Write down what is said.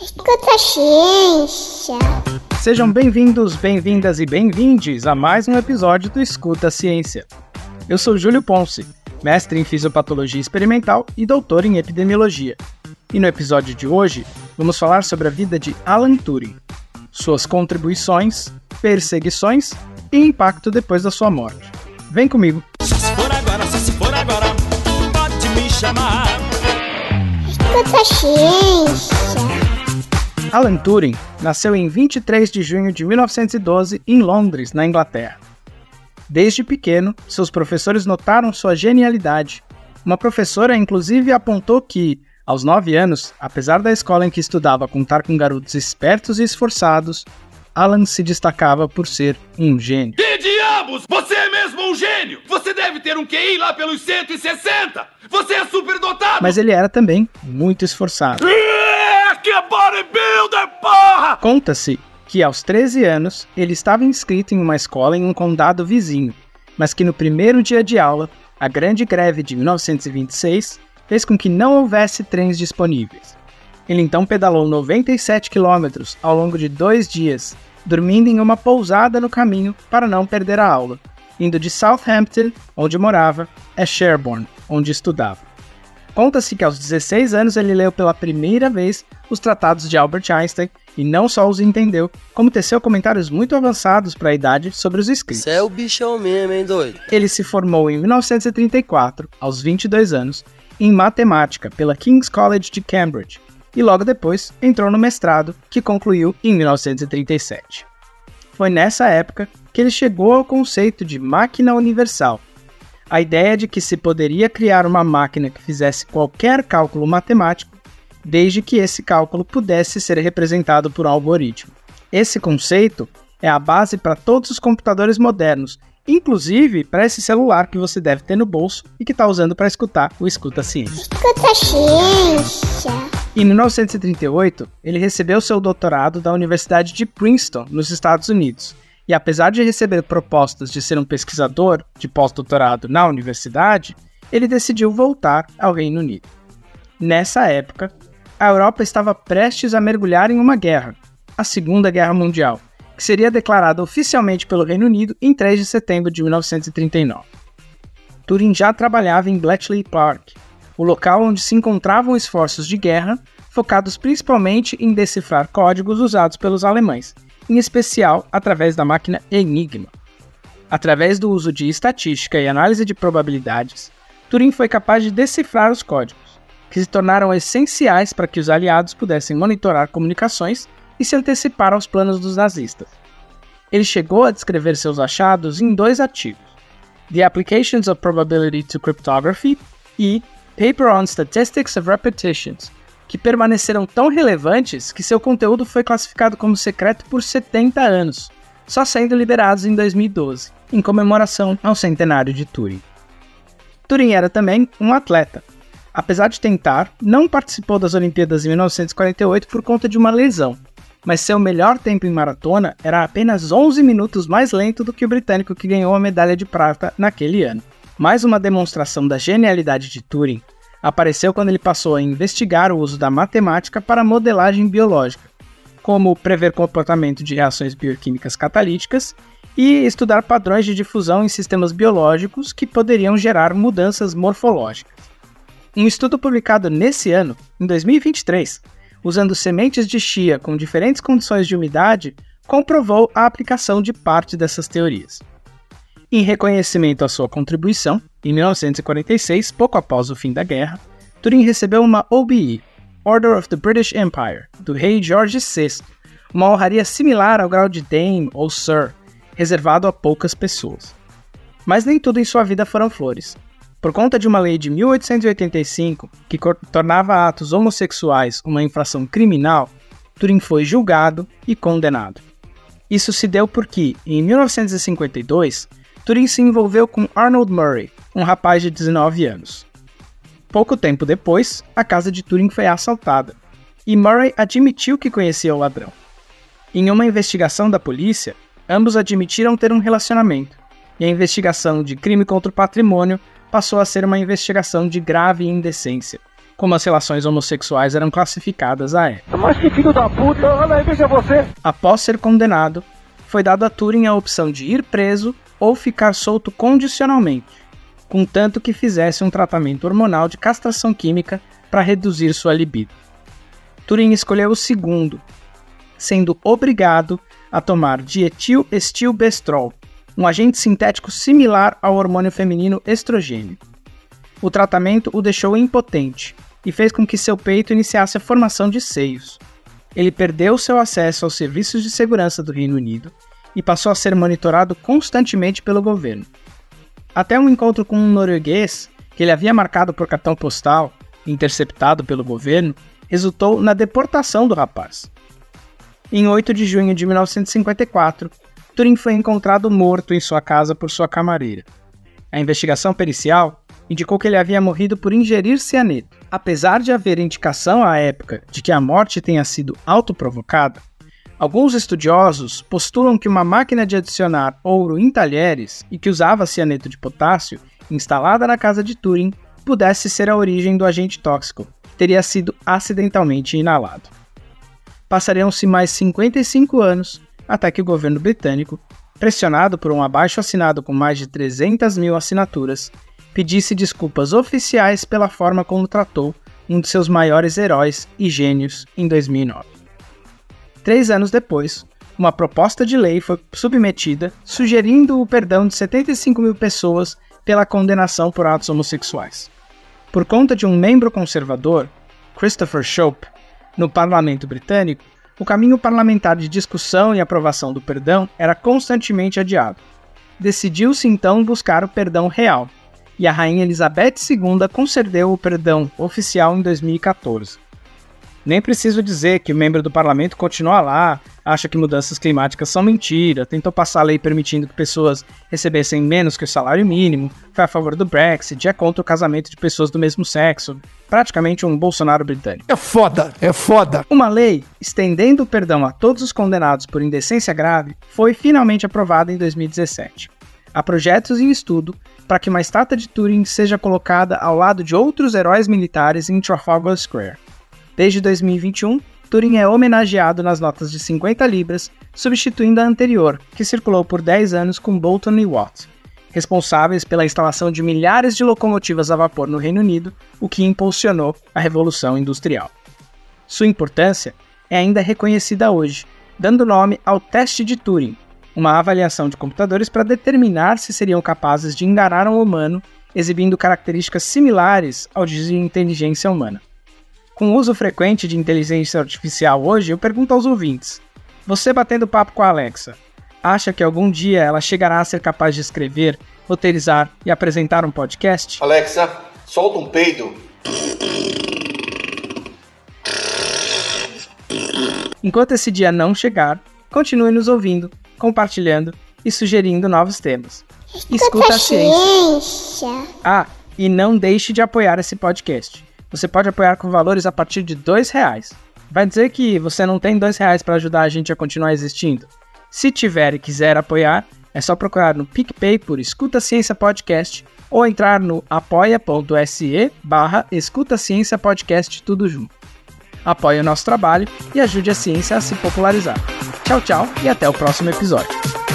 Escuta ciência. Sejam bem-vindos, bem-vindas e bem-vindes a mais um episódio do Escuta a Ciência. Eu sou Júlio Ponce, mestre em fisiopatologia experimental e doutor em epidemiologia. E no episódio de hoje, vamos falar sobre a vida de Alan Turing, suas contribuições, perseguições e impacto depois da sua morte. Vem comigo! Se for agora, se for agora, pode me chamar. Escuta a ciência. Alan Turing nasceu em 23 de junho de 1912 em Londres, na Inglaterra. Desde pequeno, seus professores notaram sua genialidade. Uma professora, inclusive, apontou que, aos 9 anos, apesar da escola em que estudava contar com garotos espertos e esforçados, Alan se destacava por ser um gênio. Que diabos? Você é mesmo um gênio! Você deve ter um QI lá pelos 160! Você é superdotado! Mas ele era também muito esforçado. É, bodybuilder, porra! Conta-se que aos 13 anos ele estava inscrito em uma escola em um condado vizinho, mas que no primeiro dia de aula, a Grande Greve de 1926 fez com que não houvesse trens disponíveis. Ele então pedalou 97 quilômetros ao longo de dois dias, dormindo em uma pousada no caminho para não perder a aula, indo de Southampton, onde morava, a Sherborne, onde estudava. Conta-se que aos 16 anos ele leu pela primeira vez os tratados de Albert Einstein e não só os entendeu, como teceu comentários muito avançados para a idade sobre os escritos. Você é o bichão mesmo, hein, doido? Ele se formou em 1934, aos 22 anos, em matemática pela King's College de Cambridge e logo depois entrou no mestrado, que concluiu em 1937. Foi nessa época que ele chegou ao conceito de máquina universal, a ideia de que se poderia criar uma máquina que fizesse qualquer cálculo matemático, desde que esse cálculo pudesse ser representado por um algoritmo. Esse conceito é a base para todos os computadores modernos, inclusive para esse celular que você deve ter no bolso e que está usando para escutar o Escuta Ciência. Escuta ciência. Em 1938, ele recebeu seu doutorado da Universidade de Princeton, nos Estados Unidos, e apesar de receber propostas de ser um pesquisador de pós-doutorado na universidade, ele decidiu voltar ao Reino Unido. Nessa época, a Europa estava prestes a mergulhar em uma guerra, a Segunda Guerra Mundial, que seria declarada oficialmente pelo Reino Unido em 3 de setembro de 1939. Turing já trabalhava em Bletchley Park, o local onde se encontravam esforços de guerra focados principalmente em decifrar códigos usados pelos alemães, em especial através da máquina Enigma. Através do uso de estatística e análise de probabilidades, Turing foi capaz de decifrar os códigos, que se tornaram essenciais para que os aliados pudessem monitorar comunicações e se antecipar aos planos dos nazistas. Ele chegou a descrever seus achados em dois artigos: The Applications of Probability to Cryptography e Paper on Statistics of Repetitions, que permaneceram tão relevantes que seu conteúdo foi classificado como secreto por 70 anos, só sendo liberados em 2012, em comemoração ao centenário de Turing. Turing era também um atleta. Apesar de tentar, não participou das Olimpíadas em 1948 por conta de uma lesão, mas seu melhor tempo em maratona era apenas 11 minutos mais lento do que o britânico que ganhou a medalha de prata naquele ano. Mais uma demonstração da genialidade de Turing apareceu quando ele passou a investigar o uso da matemática para modelagem biológica, como prever comportamento de reações bioquímicas catalíticas e estudar padrões de difusão em sistemas biológicos que poderiam gerar mudanças morfológicas. Um estudo publicado nesse ano, em 2023, usando sementes de chia com diferentes condições de umidade, comprovou a aplicação de parte dessas teorias. Em reconhecimento à sua contribuição, em 1946, pouco após o fim da guerra, Turing recebeu uma OBE, Order of the British Empire, do rei George VI, uma honraria similar ao grau de Dame ou Sir, reservado a poucas pessoas. Mas nem tudo em sua vida foram flores. Por conta de uma lei de 1885 que tornava atos homossexuais uma infração criminal, Turing foi julgado e condenado. Isso se deu porque, em 1952, Turing se envolveu com Arnold Murray, um rapaz de 19 anos. Pouco tempo depois, a casa de Turing foi assaltada, e Murray admitiu que conhecia o ladrão. Em uma investigação da polícia, ambos admitiram ter um relacionamento, e a investigação de crime contra o patrimônio passou a ser uma investigação de grave indecência, como as relações homossexuais eram classificadas à época. Mas que filho da puta, olha aí, veja você. Após ser condenado, foi dado a Turing a opção de ir preso ou ficar solto condicionalmente, contanto que fizesse um tratamento hormonal de castração química para reduzir sua libido. Turing escolheu o segundo, sendo obrigado a tomar dietil-estilbestrol, um agente sintético similar ao hormônio feminino estrogênio. O tratamento o deixou impotente e fez com que seu peito iniciasse a formação de seios. Ele perdeu seu acesso aos serviços de segurança do Reino Unido e passou a ser monitorado constantemente pelo governo. Até um encontro com um norueguês, que ele havia marcado por cartão postal, interceptado pelo governo, resultou na deportação do rapaz. Em 8 de junho de 1954, Turing foi encontrado morto em sua casa por sua camareira. A investigação pericial indicou que ele havia morrido por ingerir cianeto. Apesar de haver indicação à época de que a morte tenha sido autoprovocada, alguns estudiosos postulam que uma máquina de adicionar ouro em talheres e que usava cianeto de potássio, instalada na casa de Turing, pudesse ser a origem do agente tóxico, que teria sido acidentalmente inalado. Passariam-se mais 55 anos até que o governo britânico, pressionado por um abaixo assinado com mais de 300 mil assinaturas, pedisse desculpas oficiais pela forma como tratou um de seus maiores heróis e gênios em 2009. Três anos depois, uma proposta de lei foi submetida sugerindo o perdão de 75 mil pessoas pela condenação por atos homossexuais. Por conta de um membro conservador, Christopher Shope, no parlamento britânico, o caminho parlamentar de discussão e aprovação do perdão era constantemente adiado. Decidiu-se então buscar o perdão real, e a rainha Elizabeth II concedeu o perdão oficial em 2014. Nem preciso dizer que o membro do parlamento continua lá, acha que mudanças climáticas são mentira, tentou passar a lei permitindo que pessoas recebessem menos que o salário mínimo, foi a favor do Brexit, é contra o casamento de pessoas do mesmo sexo, praticamente um Bolsonaro britânico. É foda, é foda. Uma lei estendendo o perdão a todos os condenados por indecência grave foi finalmente aprovada em 2017. Há projetos em estudo para que uma estátua de Turing seja colocada ao lado de outros heróis militares em Trafalgar Square. Desde 2021, Turing é homenageado nas notas de 50 libras, substituindo a anterior, que circulou por 10 anos com Bolton e Watt, responsáveis pela instalação de milhares de locomotivas a vapor no Reino Unido, o que impulsionou a Revolução Industrial. Sua importância é ainda reconhecida hoje, dando nome ao teste de Turing, uma avaliação de computadores para determinar se seriam capazes de enganar um humano, exibindo características similares ao de inteligência humana. Com o uso frequente de inteligência artificial hoje, eu pergunto aos ouvintes: você batendo papo com a Alexa, acha que algum dia ela chegará a ser capaz de escrever, roteirizar e apresentar um podcast? Alexa, solta um peido. Enquanto esse dia não chegar, continue nos ouvindo, compartilhando e sugerindo novos temas. Escuta a ciência. Ah, e não deixe de apoiar esse podcast. Você pode apoiar com valores a partir de dois reais. Vai dizer que você não tem dois reais para ajudar a gente a continuar existindo? Se tiver e quiser apoiar, é só procurar no PicPay por Escuta Ciência Podcast ou entrar no apoia.se barra Escuta Ciência Podcast tudo junto. Apoie o nosso trabalho e ajude a ciência a se popularizar. Tchau, tchau e até o próximo episódio.